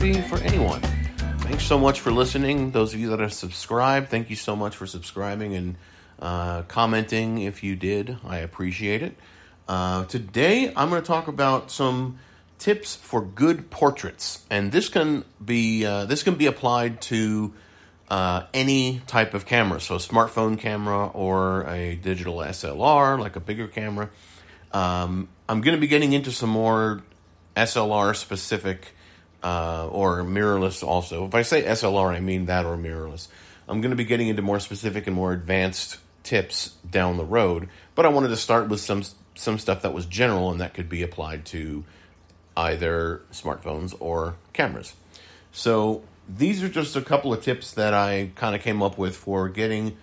for anyone. Thanks so much for listening. Those of you that have subscribed, thank you so much for subscribing and uh, commenting if you did. I appreciate it. Uh, today, I'm going to talk about some tips for good portraits, and this can be uh, this can be applied to uh, any type of camera, so a smartphone camera or a digital SLR, like a bigger camera. Um, I'm going to be getting into some more SLR specific uh, or mirrorless also. If I say SLR, I mean that or mirrorless. I'm going to be getting into more specific and more advanced tips down the road, but I wanted to start with some some stuff that was general and that could be applied to either smartphones or cameras. So these are just a couple of tips that I kind of came up with for getting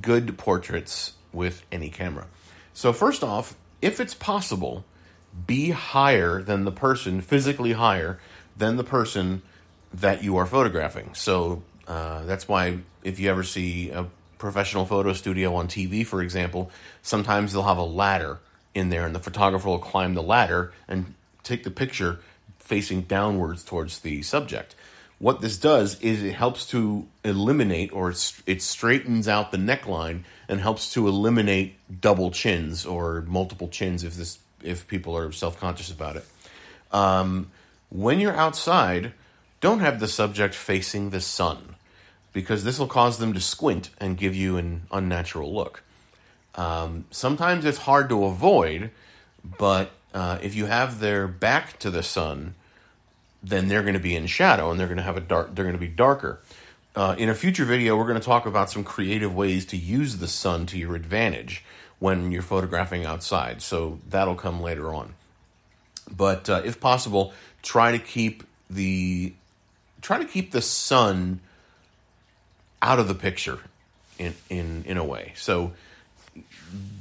good portraits with any camera. So first off, if it's possible, be higher than the person, physically higher than the person that you are photographing. So uh, that's why if you ever see a professional photo studio on TV, for example, sometimes they'll have a ladder in there, and the photographer will climb the ladder and take the picture facing downwards towards the subject. What this does is it helps to eliminate or it straightens out the neckline and helps to eliminate double chins or multiple chins if this if people are self conscious about it. Um, when you're outside, don't have the subject facing the sun because this will cause them to squint and give you an unnatural look. Um, sometimes it's hard to avoid, but uh, if you have their back to the sun, then they're going to be in shadow and they're going to have a dark. They're going to be darker. Uh, in a future video, we're going to talk about some creative ways to use the sun to your advantage when you're photographing outside. So that'll come later on. But uh, if possible, try to keep the try to keep the sun out of the picture in in in a way. So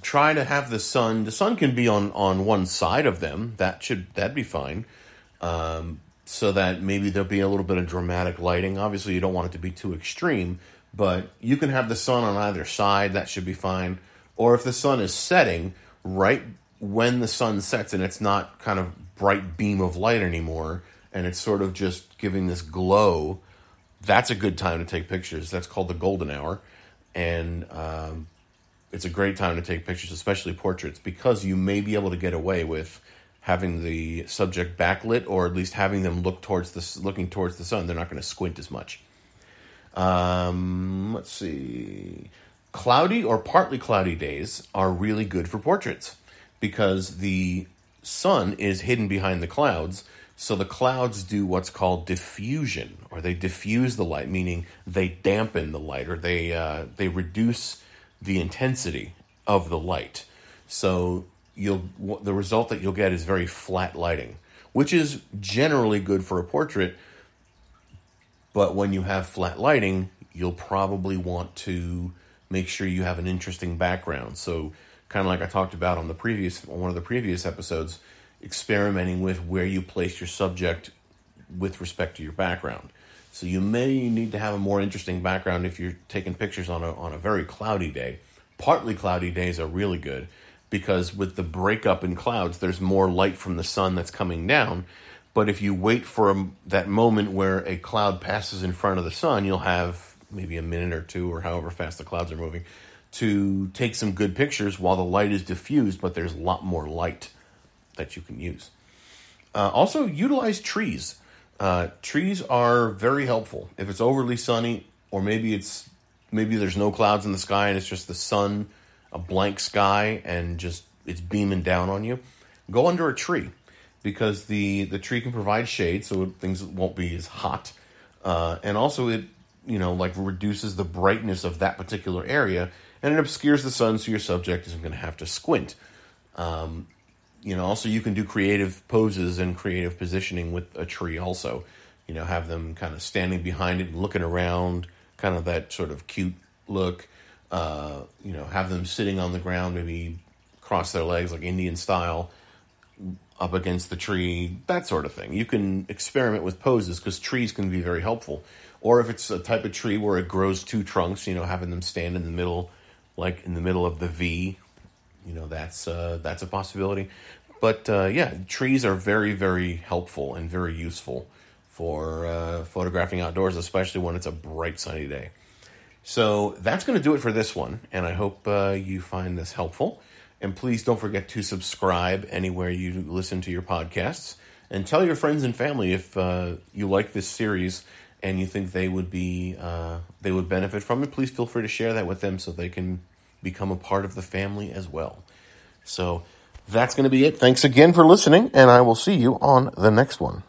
try to have the sun. The sun can be on on one side of them. That should that'd be fine. Um, so that maybe there'll be a little bit of dramatic lighting. Obviously, you don't want it to be too extreme, but you can have the sun on either side. That should be fine. Or if the sun is setting right when the sun sets and it's not kind of bright beam of light anymore and it's sort of just giving this glow, that's a good time to take pictures. That's called the golden hour. And um, it's a great time to take pictures, especially portraits, because you may be able to get away with having the subject backlit or at least having them look towards the looking towards the sun. They're not going to squint as much. Um, let's see. Cloudy or partly cloudy days are really good for portraits because the sun is hidden behind the clouds. So the clouds do what's called diffusion, or they diffuse the light, meaning they dampen the light, or they uh, they reduce the intensity of the light. So you'll the result that you'll get is very flat lighting, which is generally good for a portrait. But when you have flat lighting, you'll probably want to make sure you have an interesting background. So kind of like I talked about on the previous on one of the previous episodes, experimenting with where you place your subject with respect to your background. So you may need to have a more interesting background if you're taking pictures on a on a very cloudy day. Partly cloudy days are really good because with the breakup in clouds, there's more light from the sun that's coming down. But if you wait for a, that moment where a cloud passes in front of the sun, you'll have maybe a minute or two or however fast the clouds are moving to take some good pictures while the light is diffused, but there's a lot more light that you can use. Uh, also, utilize trees. Uh, trees are very helpful. If it's overly sunny, or maybe it's maybe there's no clouds in the sky and it's just the sun, a blank sky, and just it's beaming down on you, go under a tree because the the tree can provide shade, so things won't be as hot, uh, and also it you know like reduces the brightness of that particular area and it obscures the sun so your subject isn't going to have to squint. Um, you know, also you can do creative poses and creative positioning with a tree. Also, you know, have them kind of standing behind it and looking around, kind of that sort of cute look. Uh, you know, have them sitting on the ground, maybe cross their legs like Indian style, up against the tree, that sort of thing. You can experiment with poses because trees can be very helpful. Or if it's a type of tree where it grows two trunks, you know, having them stand in the middle like in the middle of the V. You know, that's uh, that's a possibility. But uh, yeah, trees are very very helpful and very useful for uh, photographing outdoors, especially when it's a bright sunny day. So that's going to do it for this one, and I hope uh, you find this helpful. And please don't forget to subscribe anywhere you listen to your podcasts, and tell your friends and family if uh, you like this series and you think they would be uh, they would benefit from it. Please feel free to share that with them so they can become a part of the family as well. So that's going to be it. Thanks again for listening, and I will see you on the next one.